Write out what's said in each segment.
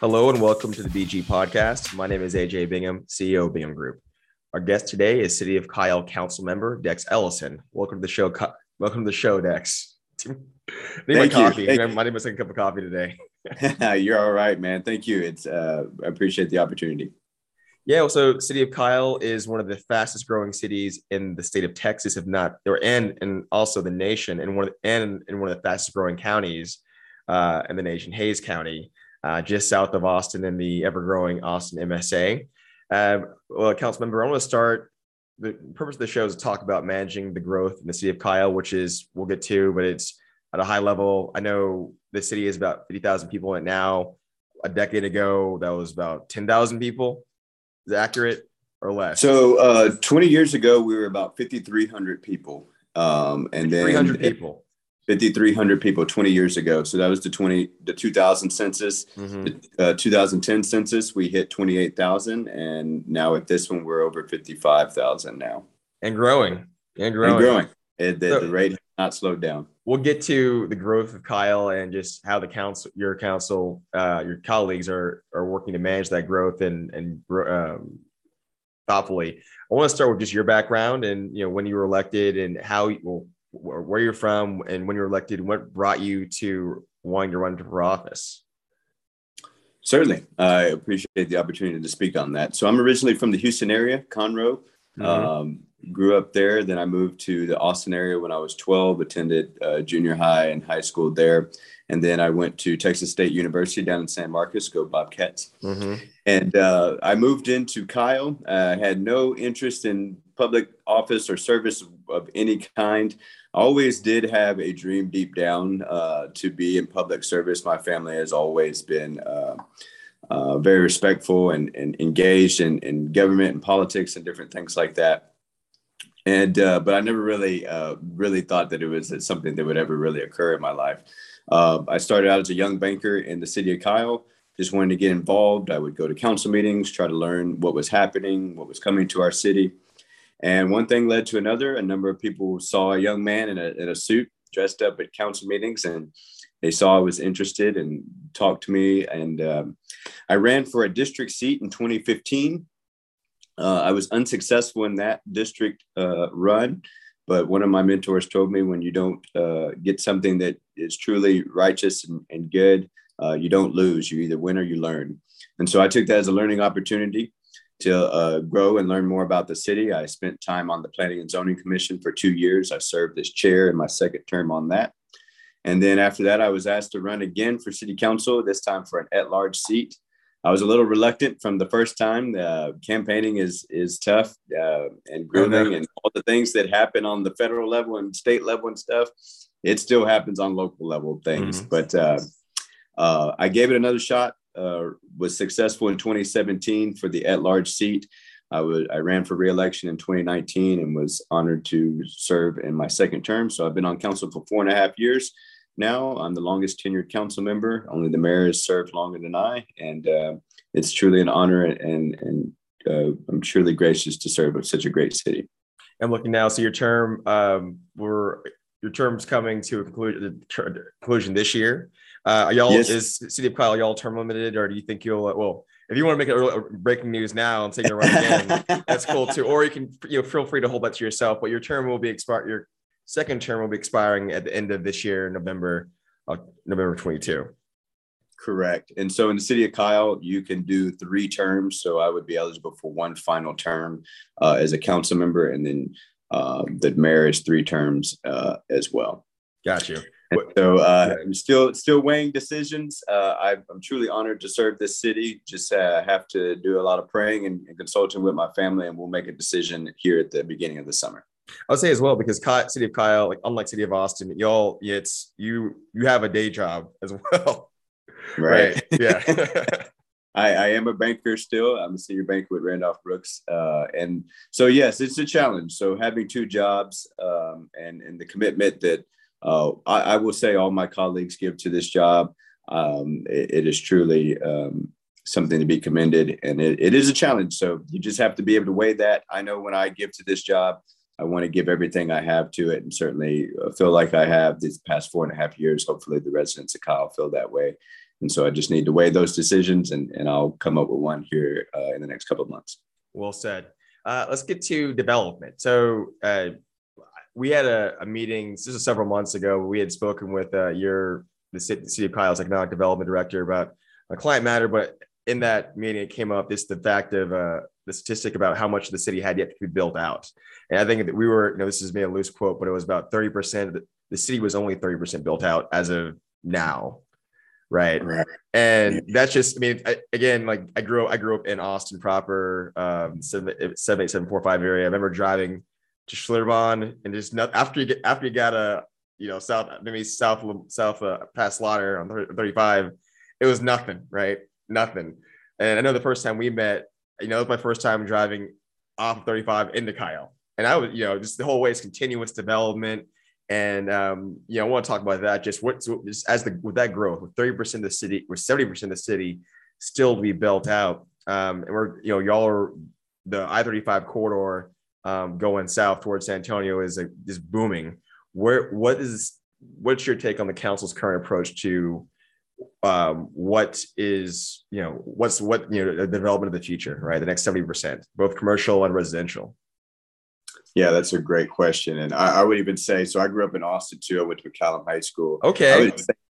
Hello and welcome to the BG podcast. My name is AJ Bingham, CEO of Bingham Group. Our guest today is City of Kyle Council Member Dex Ellison. Welcome to the show. Welcome to the show, Dex. Need Thank my you. coffee. Thank I might need my second cup of coffee today. You're all right, man. Thank you. It's uh, I appreciate the opportunity. Yeah, so City of Kyle is one of the fastest growing cities in the state of Texas, if not or and and also the nation, and one of the, and in one of the fastest growing counties uh, in the nation, Hays County, uh, just south of Austin in the ever growing Austin MSA. Uh, well, council member, I want to start. The purpose of the show is to talk about managing the growth in the city of Kyle, which is we'll get to, but it's at a high level. I know the city is about fifty thousand people in it now. A decade ago, that was about ten thousand people. Is that accurate or less? So, uh, 20 years ago, we were about 5,300 people, um, and then 300 people. 5,300 people 20 years ago. So that was the 20 the 2000 census. Mhm. The uh, 2010 census, we hit 28,000, and now at this one, we're over 55,000 now And growing. And growing. and growing. It, the, So- the rate has not slowed down. We'll get to the growth of Kyle and just how the council, your council, uh, your colleagues are are working to manage that growth and and um, thoughtfully. I want to start with just your background and you know when you were elected and how you, well, where where you're from and when you were elected, what brought you to wanting to run for office. Certainly. I appreciate the opportunity to speak on that. So I'm originally from the Houston area, Conroe. Mhm. Um, grew up there. Then I moved to the Austin area when I was 12, attended uh, junior high and high school there. And then I went to Texas State University down in San Marcos, go Bobcats. Mhm. And uh, I moved into Kyle. Uh, had no interest in public office or service of any kind. Always did have a dream deep down uh, to be in public service. My family has always been uh, uh, very respectful and, and engaged in, in government and politics and different things like that. And uh, but I never really uh, really thought that it was something that would ever really occur in my life. Uh, I started out as a young banker in the city of Kyle just wanted to get involved. I would go to council meetings, try to learn what was happening, what was coming to our city. And one thing led to another. A number of people saw a young man in a, in a suit dressed up at council meetings and they saw I was interested and talked to me. And um, I ran for a district seat in 2015. Uh, I was unsuccessful in that district uh, run, but one of my mentors told me when you don't uh, get something that is truly righteous and, and good, uh, you don't lose. You either win or you learn. And so I took that as a learning opportunity to uh, grow and learn more about the city. I spent time on the Planning and Zoning Commission for two years. I served as chair in my second term on that. And then after that, I was asked to run again for city council, this time for an at large seat. I was a little reluctant from the first time. Uh, campaigning is is tough uh, and grooming and all the things that happen on the federal level and state level and stuff. It still happens on local level things. Mhm. But uh, uh, I gave it another shot. Uh, was successful in 2017 for the at-large seat. I was I ran for reelection in 2019 and was honored to serve in my second term. So I've been on council for four and a half years now. I'm the longest tenured council member. Only the mayor has served longer than I, and uh, it's truly an honor and and uh, I'm truly gracious to serve with such a great city. I'm looking now. So your term, um, we're your term's coming to a conclusion, conclusion this year. Uh, are y'all Yes. is City of Kyle y'all term limited, or do you think you'll? Well, if you want to make it early- breaking news now and say you're running again, that's cool too. Or you can you know feel free to hold that to yourself. But your term will be expire. Your second term will be expiring at the end of this year, November, uh, November 22. Correct. And so in the city of Kyle, you can do three terms. So I would be eligible for one final term uh, as a council member, and then uh, the mayor is three terms uh, as well. Got you. And so uh, I'm still still weighing decisions. Uh, I, I'm truly honored to serve this city. Just uh, have to do a lot of praying and, and consulting with my family, and we'll make a decision here at the beginning of the summer. I'll say as well because City of Kyle, like unlike City of Austin, y'all, it's you you have a day job as well. Right. Yeah. I, I am a banker still. I'm a senior banker with Randolph Brooks, uh, and so yes, it's a challenge. So having two jobs um, and and the commitment that uh, I, I will say all my colleagues give to this job, um, it, it is truly um, something to be commended, and it, it is a challenge. So you just have to be able to weigh that. I know when I give to this job, I want to give everything I have to it, and certainly uh, feel like I have these past four and a half years. Hopefully, the residents of Kyle feel that way And so I just need to weigh those decisions and, and I'll come up with one here uh, in the next couple of months. Well said. Uh, let's get to development. So uh, we had a, a, meeting, this was several months ago. We had spoken with uh, your, the city, of Kyle's economic development director about a client matter, but in that meeting, it came up this the fact of uh, the statistic about how much the city had yet to be built out. And I think that we were, you know, this is maybe a loose quote, but it was about 30%. The city was only 30% built out as of now right? right. And that's just, I mean, I, again, like I grew up, I grew up in Austin proper, um, seven, eight seven four five area. I remember driving to Schlitterbahn and just not after you get after you got a you know south maybe south south uh, past Slaughter on 35, it was nothing, right? Nothing. And I know the first time we met, you know, it was my first time driving off 35 into Kyle. And I was, you know, just the whole way is continuous development and um, you know, I want to talk about that. Just what just as the with that growth, with 30% of the city, with 70% of the city still to be built out. Um, and we're, you know, y'all are the I-35 corridor um, going south towards San Antonio is a, is booming. Where what is what's your take on the council's current approach to um, what is you know what's what you know the development of the future, right? The next 70%, both commercial and residential. Yeah, that's a great question. And I, I, would even say, so I grew up in Austin too. I went to McCallum High School. Okay.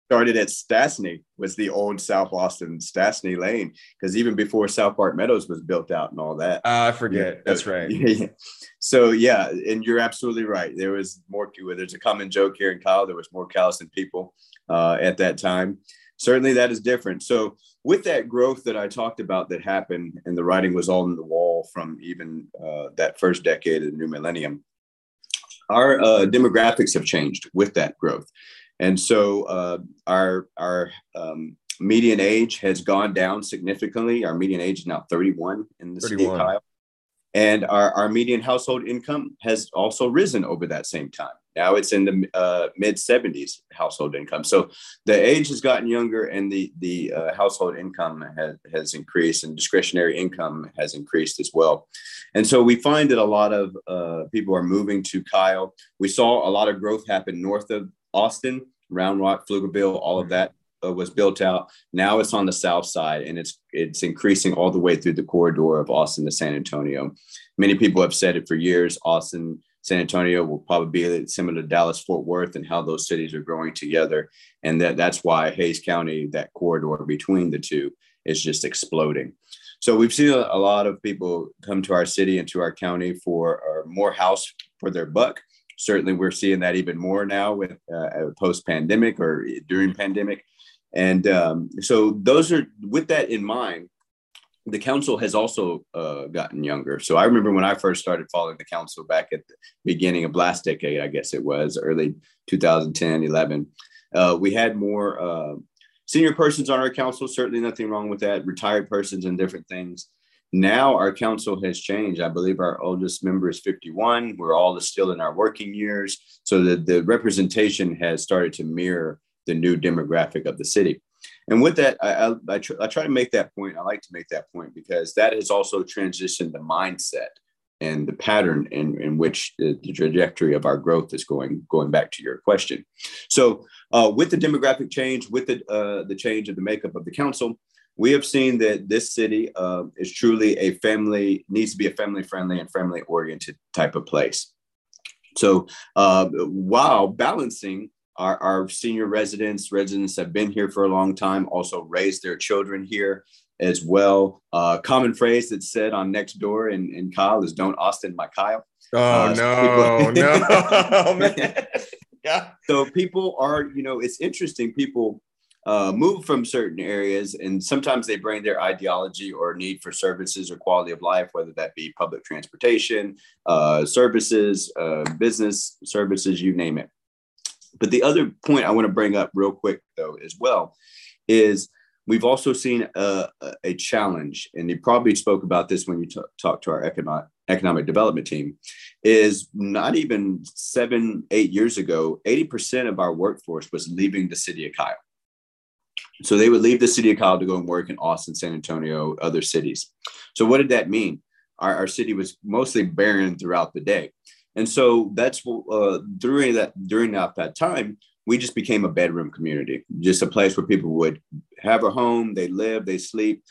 started at Stassney was the old South Austin Stassney Lane because even before South Park Meadows was built out and all that. Uh, I forget. Yeah. That's right. Yeah. So yeah, and you're absolutely right. There was more. There's a common joke here in Kyle. There was more cows than people uh, at that time. Certainly, that is different. So with that growth that I talked about that happened, and the writing was all in the wall from even uh, that first decade of the new millennium, our uh, demographics have changed with that growth, and so uh, our our um, median age has gone down significantly. Our median age is now 31 in the 31. city of Kyle, and our, our median household income has also risen over that same time. Now it's in the uh, mid 70s household income. So the age has gotten younger and the, the uh, household income has, has increased and discretionary income has increased as well. And so we find that a lot of uh, people are moving to Kyle. We saw a lot of growth happen north of Austin, Round Rock, Pflugerville, all of that uh, was built out. Now it's on the south side, and it's it's increasing all the way through the corridor of Austin to San Antonio. Many people have said it for years. Austin San Antonio will probably be similar to Dallas Fort Worth and how those cities are growing together. And that, that's why Hays County, that corridor between the two, is just exploding. So we've seen a, lot of people come to our city and to our county for uh, more house for their buck. Certainly, we're seeing that even more now with uh, post pandemic or during pandemic. And um, so, those are with that in mind, the council has also uh, gotten younger. So I remember when I first started following the council back at the beginning of last decade, I guess it was early 2010, 11. Uh, we had more uh, senior persons on our council. Certainly nothing wrong with that. Retired persons and different things. Now our council has changed. I believe our oldest member is 51. We're all still in our working years. So the, the representation has started to mirror the new demographic of the city. And with that, I, I, I, tr- I, try to make that point. I like to make that point because that has also transitioned the mindset and the pattern in, in which the, the trajectory of our growth is going. Going back to your question, so uh, with the demographic change, with the uh, the change of the makeup of the council, we have seen that this city uh, is truly a family needs to be a family friendly and family oriented type of place. So uh, while balancing our, our senior residents, residents have been here for a long time, also raised their children here as well. Uh, common phrase that's said on Nextdoor in, in Kyle is "Don't Austin my Kyle." Oh uh, no, people- no, oh, yeah. So people are, you know, it's interesting. People uh, move from certain areas, and sometimes they bring their ideology or need for services or quality of life, whether that be public transportation, uh, services, uh, business services, you name it. But the other point I want to bring up real quick, though, as well, is we've also seen a, a challenge, and you probably spoke about this when you t- talked to our economic economic development team is not even seven eight years ago 80% of our workforce was leaving the city of kyle. So they would leave the city of kyle to go and work in austin san antonio other cities. So what did that mean? Our, our city was mostly barren throughout the day and so that's uh, during that during that, that time, we just became a bedroom community, just a place where people would have a home, they live, they sleep.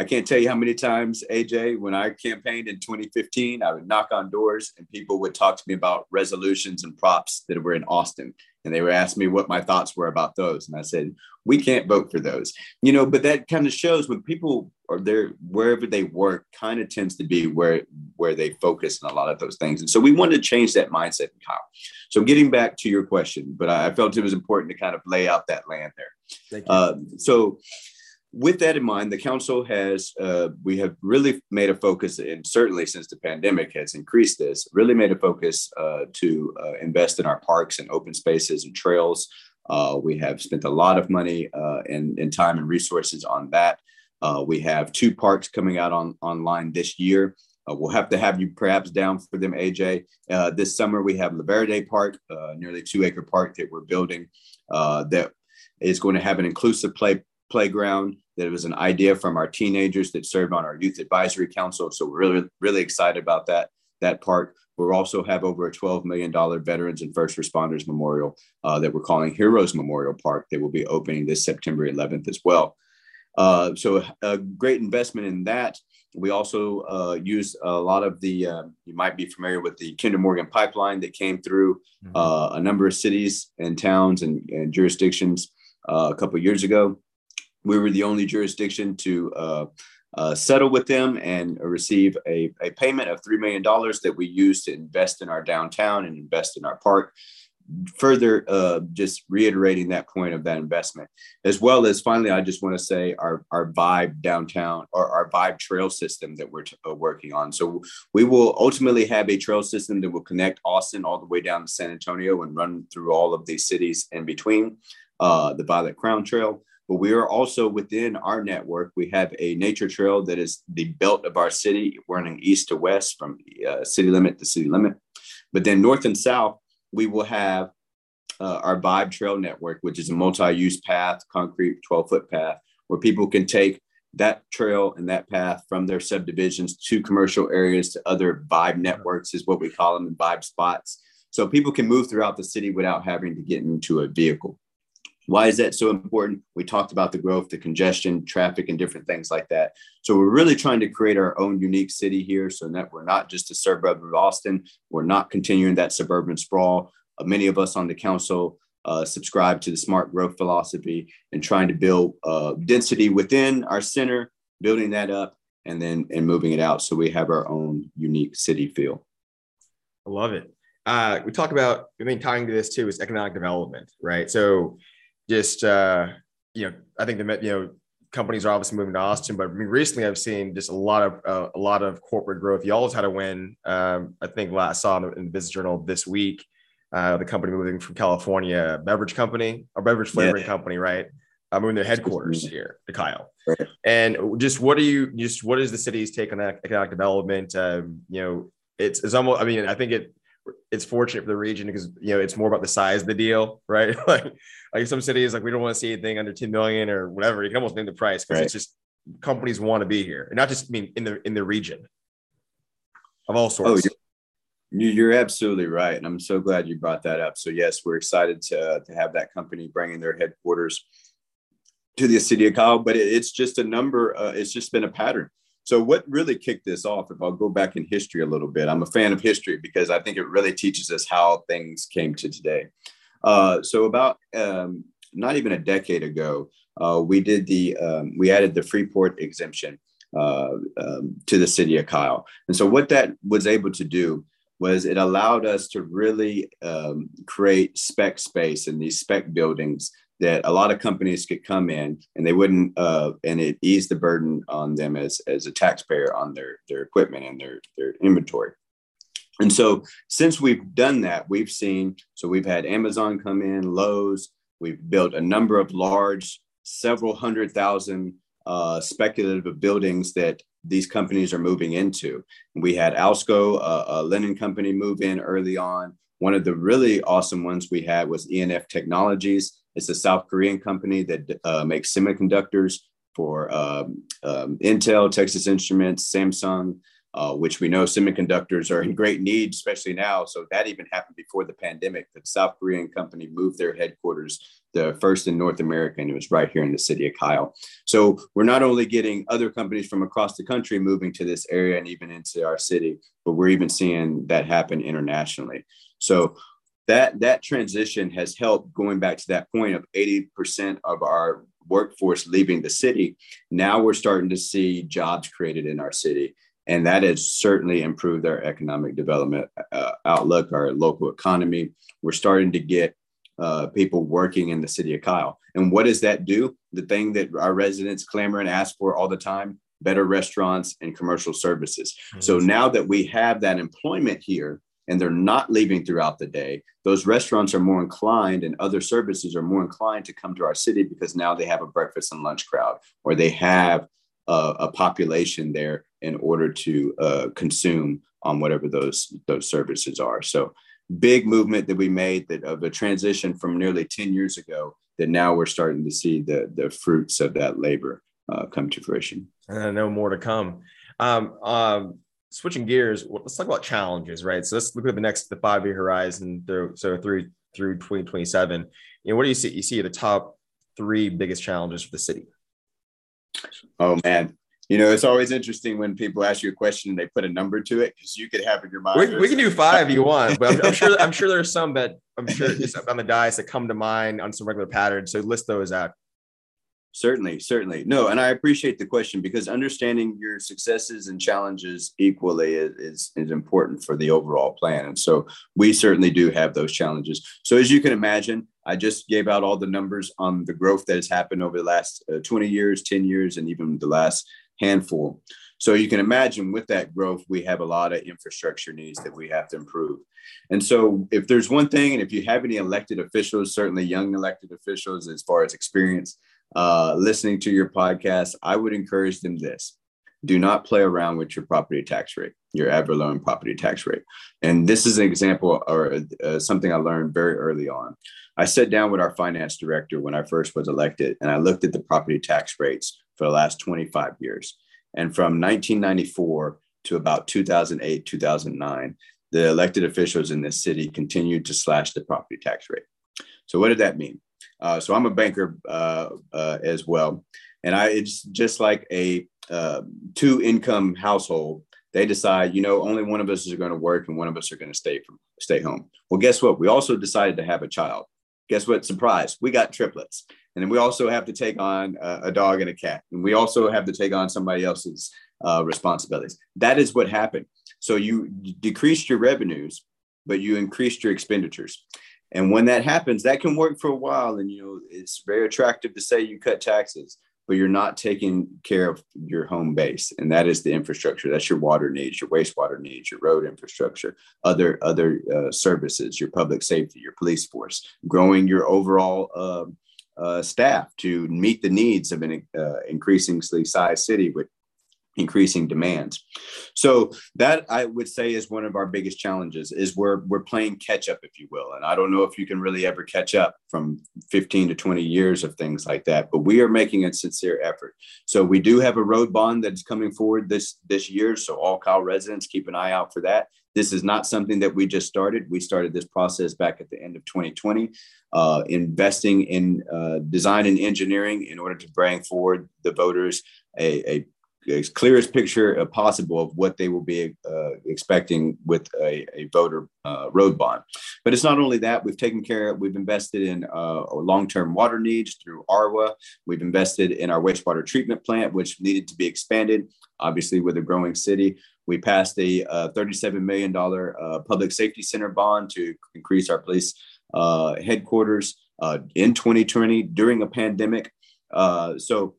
I can't tell you how many times, AJ, when I campaigned in 2015, I would knock on doors and people would talk to me about resolutions and props that were in Austin. And they would ask me what my thoughts were about those. And I said, we can't vote for those. You know, but that kind of shows when people are there, wherever they work, kind of tends to be where, where they focus on a lot of those things. And so we wanted to change that mindset, in Kyle. So getting back to your question, but I felt it was important to kind of lay out that land there. Uh, so with that in mind, the council has, uh, we have really made a focus, and certainly since the pandemic has increased this, really made a focus uh, to uh, invest in our parks and open spaces and trails. Uh, we have spent a lot of money uh, and, and, time and resources on that. Uh, we have two parks coming out on online this year. we'll have to have you perhaps down for them, AJ. this summer, we have La Verde Park, nearly two acre park that we're building that is going to have an inclusive play playground that was an idea from our teenagers that served on our youth advisory council. So we're really, really excited about that, that park. We'll also have over a $12 million Veterans and First Responders Memorial uh, that we're calling Heroes Memorial Park that will be opening this September 11th as well. Uh, so a great investment in that. We also uh, use a lot of the, uh, you might be familiar with the Kinder Morgan pipeline that came through mm-hmm. Uh, a number of cities and towns and, and jurisdictions uh, a couple years ago we were the only jurisdiction to uh, uh, settle with them and receive a, a payment of $3 million that we use to invest in our downtown and invest in our park. Further, uh, just reiterating that point of that investment, as well as finally, I just want to say our, our Vybe downtown or our Vybe trail system that we're t- uh, working on. So we will ultimately have a trail system that will connect Austin all the way down to San Antonio and run through all of these cities in between. Uh, the Violet Crown Trail, but we are also within our network. We have a nature trail that is the belt of our city, running east to west from uh, city limit to city limit. But then north and south, we will have uh, our Vybe Trail Network, which is a multi-use path, concrete 12-foot path, where people can take that trail and that path from their subdivisions to commercial areas to other Vybe networks, is what we call them, in Vybe spots. So people can move throughout the city without having to get into a vehicle. Why is that so important? We talked about the growth, the congestion, traffic, and different things like that. So we're really trying to create our own unique city here so that we're not just a suburb of Austin. We're not continuing that suburban sprawl. Uh, many of us on the council uh, subscribe to the smart growth philosophy and trying to build uh, density within our center, building that up, and then and moving it out so we have our own unique city feel. I love it. Uh, we talk about, I mean, tying to this too is economic development, right? So just uh, you know, I think the you know companies are obviously moving to Austin, but recently I've seen just a lot of uh, a lot of corporate growth. Y'all's had a win. Um, I think last saw in the, in the Business Journal this week. Uh, the company moving from California, beverage company, a beverage flavoring yeah. company, right? I'm uh, moving their headquarters here to Kyle. Right. And just what do you just what is the city's take on economic development? Um, you know, it's it's almost. I mean, I think it it's fortunate for the region because you know it's more about the size of the deal, right? like like some cities, like we don't want to see anything under 10 million or whatever. You can almost name the price because right. it's just companies want to be here, and not just I mean in the in the region of all sorts. Oh, you're, you're absolutely right, and I'm so glad you brought that up. So yes, we're excited to to have that company bringing their headquarters to the city of Kyle, but it, it's just a number. Uh, it's just been a pattern. So, what really kicked this off, if I'll go back in history a little bit, I'm a fan of history because I think it really teaches us how things came to today. Uh, so, about um, not even a decade ago, uh, we did the um, we added the Freeport exemption uh, um, to the city of Kyle, and so what that was able to do was it allowed us to really um, create spec space in these spec buildings that a lot of companies could come in and they wouldn't uh, and it eased the burden on them as as a taxpayer on their their equipment and their their inventory. And so since we've done that we've seen so we've had amazon come in lowes we've built a number of large several hundred thousand uh, speculative buildings that these companies are moving into. We had alsco a, a linen company move in early on. One of the really awesome ones we had was enf technologies it's a South Korean company that uh, makes semiconductors for um, um, Intel, Texas Instruments, Samsung, uh, which we know semiconductors are in great need, especially now. So that even happened before the pandemic. The South Korean company moved their headquarters, the first in North America, and it was right here in the city of Kyle. So we're not only getting other companies from across the country moving to this area and even into our city, but we're even seeing that happen internationally. So that that transition has helped going back to that point of 80% of our workforce leaving the city. Now we're starting to see jobs created in our city and that has certainly improved our economic development uh, outlook our local economy. We're starting to get uh, people working in the city of kyle. And what does that do? The thing that our residents clamor and ask for all the time better restaurants and commercial services. Mm-hmm. so now that we have that employment here and they're not leaving throughout the day, those restaurants are more inclined and other services are more inclined to come to our city because now they have a breakfast and lunch crowd or they have a, a population there in order to uh, consume on whatever those those services are. So big movement that we made that of a transition from nearly 10 years ago that now we're starting to see the the fruits of that labor uh, come to fruition. And I know more to come. Um, um, switching gears, let's talk about challenges, right? So let's look at the next the five year horizon through so through through 2027. You know, what do you see? You see the top three biggest challenges for the city. Oh man. You know, it's always interesting when people ask you a question and they put a number to it because you could have in your mind. We, we can do five if you want, but I'm, I'm, sure I'm sure there's some that I'm sure on the dice that come to mind on some regular patterns. So list those out. Certainly, certainly. No, and I appreciate the question because understanding your successes and challenges equally is, is, important for the overall plan. And so we certainly do have those challenges. So, as you can imagine, I just gave out all the numbers on the growth that has happened over the last uh, 20 years, 10 years, and even the last handful. So, you can imagine with that growth, we have a lot of infrastructure needs that we have to improve. And so, if there's one thing, and if you have any elected officials, certainly young elected officials as far as experience, uh, listening to your podcast, I would encourage them this do not play around with your property tax rate, your valorem property tax rate. And this is an example or uh, something I learned very early on. I sat down with our finance director when I first was elected, and I looked at the property tax rates for the last 25 years. And from 1994 to about 2008, 2009, the elected officials in this city continued to slash the property tax rate. So, what did that mean? Uh, so I'm a banker uh, uh, as well, and I it's just like a uh, two income household. They decide, you know, only one of us is going to work and one of us are going to stay from stay home. Well, guess what? We also decided to have a child. Guess what? Surprise! We got triplets, and then we also have to take on a, a dog and a cat, and we also have to take on somebody else's uh, responsibilities. That is what happened. So you decreased your revenues, but you increased your expenditures. And when that happens, that can work for a while. And, you know, it's very attractive to say you cut taxes, but you're not taking care of your home base. And that is the infrastructure. That's your water needs, your wastewater needs, your road infrastructure, other, other uh, services, your public safety, your police force, growing your overall uh, uh, staff to meet the needs of an uh, increasingly sized city with increasing demands. So that I would say is one of our biggest challenges is we're we're playing catch up, if you will. And I don't know if you can really ever catch up from 15 to 20 years of things like that, but we are making a sincere effort. So we do have a road bond that's coming forward this this year. So all Kyle residents keep an eye out for that. This is not something that we just started. We started this process back at the end of 2020, uh, investing in uh, design and engineering in order to bring forward the voters a, a as clearest picture possible of what they will be uh, expecting with a, a voter uh, road bond. But it's not only that, we've taken care of, we've invested in uh, long-term water needs through ARWA. We've invested in our wastewater treatment plant, which needed to be expanded, obviously with a growing city. We passed a uh, $37 million uh, public safety center bond to increase our police uh, headquarters in 2020 during a pandemic. so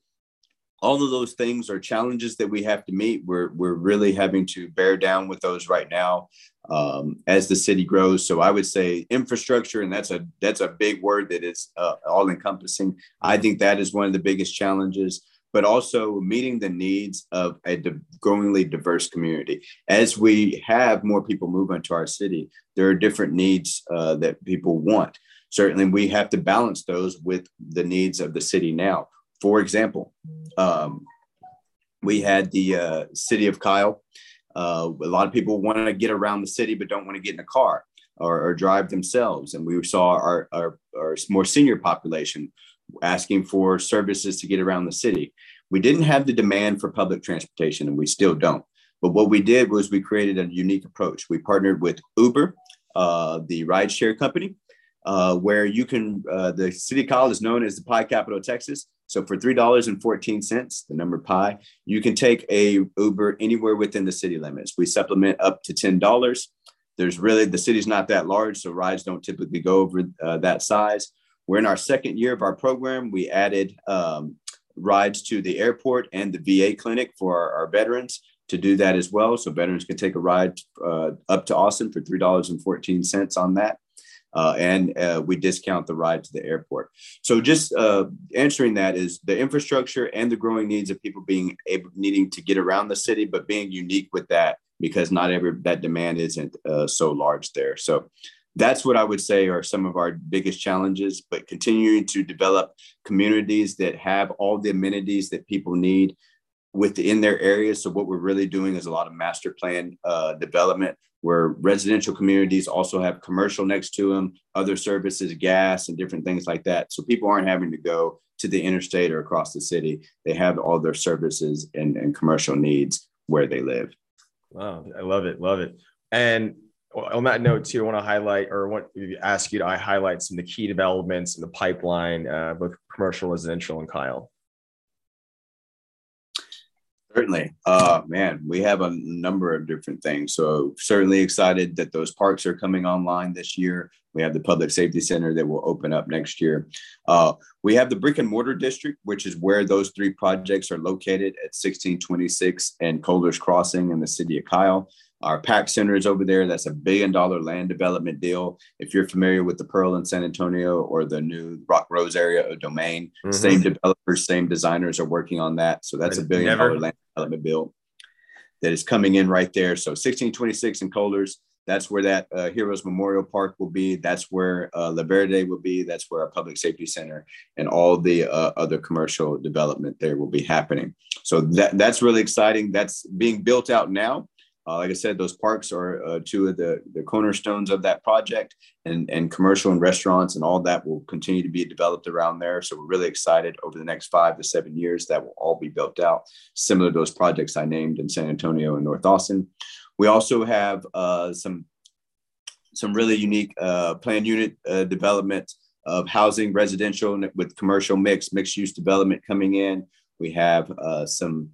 all of those things are challenges that we have to meet. We're, we're really having to bear down with those right now um, as the city grows. So I would say infrastructure, and that's a that's a big word that is uh, all encompassing. I think that is one of the biggest challenges. But also meeting the needs of a di- growingly diverse community. As we have more people move into our city, there are different needs uh, that people want. Certainly, we have to balance those with the needs of the city now for example, um, we had the uh, city of Kyle Uh, a lot of people want to get around the city but don't want to get in a car or, or drive themselves. And we saw our, our, our more senior population asking for services to get around the city. We didn't have the demand for public transportation, and we still don't. But what we did was we created a unique approach. We partnered with Uber, uh, the rideshare company, uh, where you can, uh, the city college is known as the Pie Capital of Texas. So for $3.14, the number pi, you can take a Uber anywhere within the city limits. We supplement up to $10. There's really, the city's not that large, so rides don't typically go over uh, that size. We're in our second year of our program. We added um, rides to the airport and the VA clinic for our, our, veterans to do that as well. So veterans can take a ride uh, up to Austin for $3.14 on that uh, and uh, we discount the ride to the airport. So just uh, answering that is the infrastructure and the growing needs of people being able needing to get around the city, but being unique with that because not every that demand isn't uh, so large there. So that's what I would say are some of our biggest challenges. But continuing to develop communities that have all the amenities that people need within their areas. So what we're really doing is a lot of master plan uh, development where residential communities also have commercial next to them, other services, gas, and different things like that. So people aren't having to go to the interstate or across the city. They have all their services and, and commercial needs where they live. Wow, I love it, love it. And on that note, too, I want to highlight or want to ask you to highlight some of the key developments in the pipeline, uh, both commercial, residential, and Kyle. Certainly. Uh, man, we have a number of different things. So, certainly excited that those parks are coming online this year. We have the Public Safety Center that will open up next year. Uh, we have the Brick and Mortar District, which is where those three projects are located at 1626 and Kohlers Crossing in the city of Kyle. Our PAC Center is over there. That's a billion dollar land development deal. If you're familiar with the Pearl in San Antonio or the new Rock Rose area of Domain, mm-hmm. same developers, same designers are working on that. So that's a billion never... dollar land development bill that is coming in right there. So 1626 in Kohlers, that's where that uh, Heroes Memorial Park will be. That's where uh, La Verde will be. That's where our Public Safety Center and all the uh, other commercial development there will be happening. So that, that's really exciting. That's being built out now. Uh, like I said, those parks are uh, two of the, the cornerstones of that project, and, and commercial and restaurants and all that will continue to be developed around there. So we're really excited over the next five to seven years that will all be built out, similar to those projects I named in San Antonio and North Austin. We also have uh, some some really unique uh, planned unit uh, development of housing, residential with commercial mix, mixed use development coming in. We have uh, some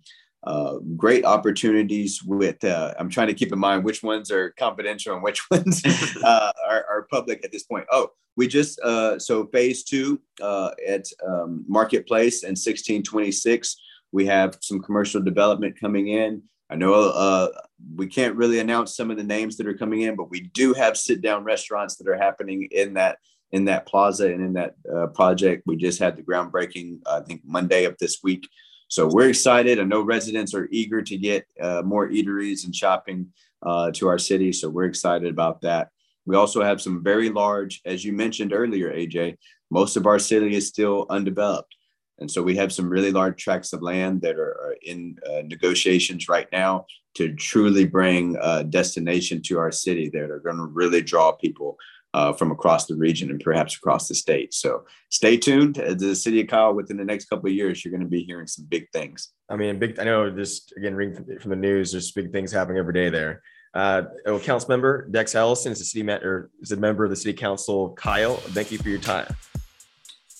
uh, great opportunities with uh, i'm trying to keep in mind which ones are confidential and which ones uh, are, are, public at this point. Oh we just uh, so phase two uh, at um, marketplace and 1626 we have some commercial development coming in. I know uh, we can't really announce some of the names that are coming in but we do have sit down restaurants that are happening in that in that plaza and in that project. We just had the groundbreaking i think monday of this week so we're excited. I know residents are eager to get uh, more eateries and shopping uh, to our city. So we're excited about that. We also have some very large, as you mentioned earlier, AJ, most of our city is still undeveloped. And so we have some really large tracts of land that are, in uh, negotiations right now to truly bring a destination to our city that are going to really draw people uh, from across the region and perhaps across the state. So stay tuned. As the city of Kyle, within the next couple of years, you're going to be hearing some big things. I mean, big. I know just again, reading from the news, there's big things happening every day there. Uh, oh, council member Dex Ellison is a city or is a member of the city council. Kyle, thank you for your time.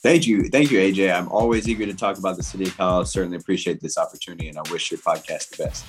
Thank you. Thank you, AJ. I'm always eager to talk about the city of Kyle. Certainly appreciate this opportunity and I wish your podcast the best.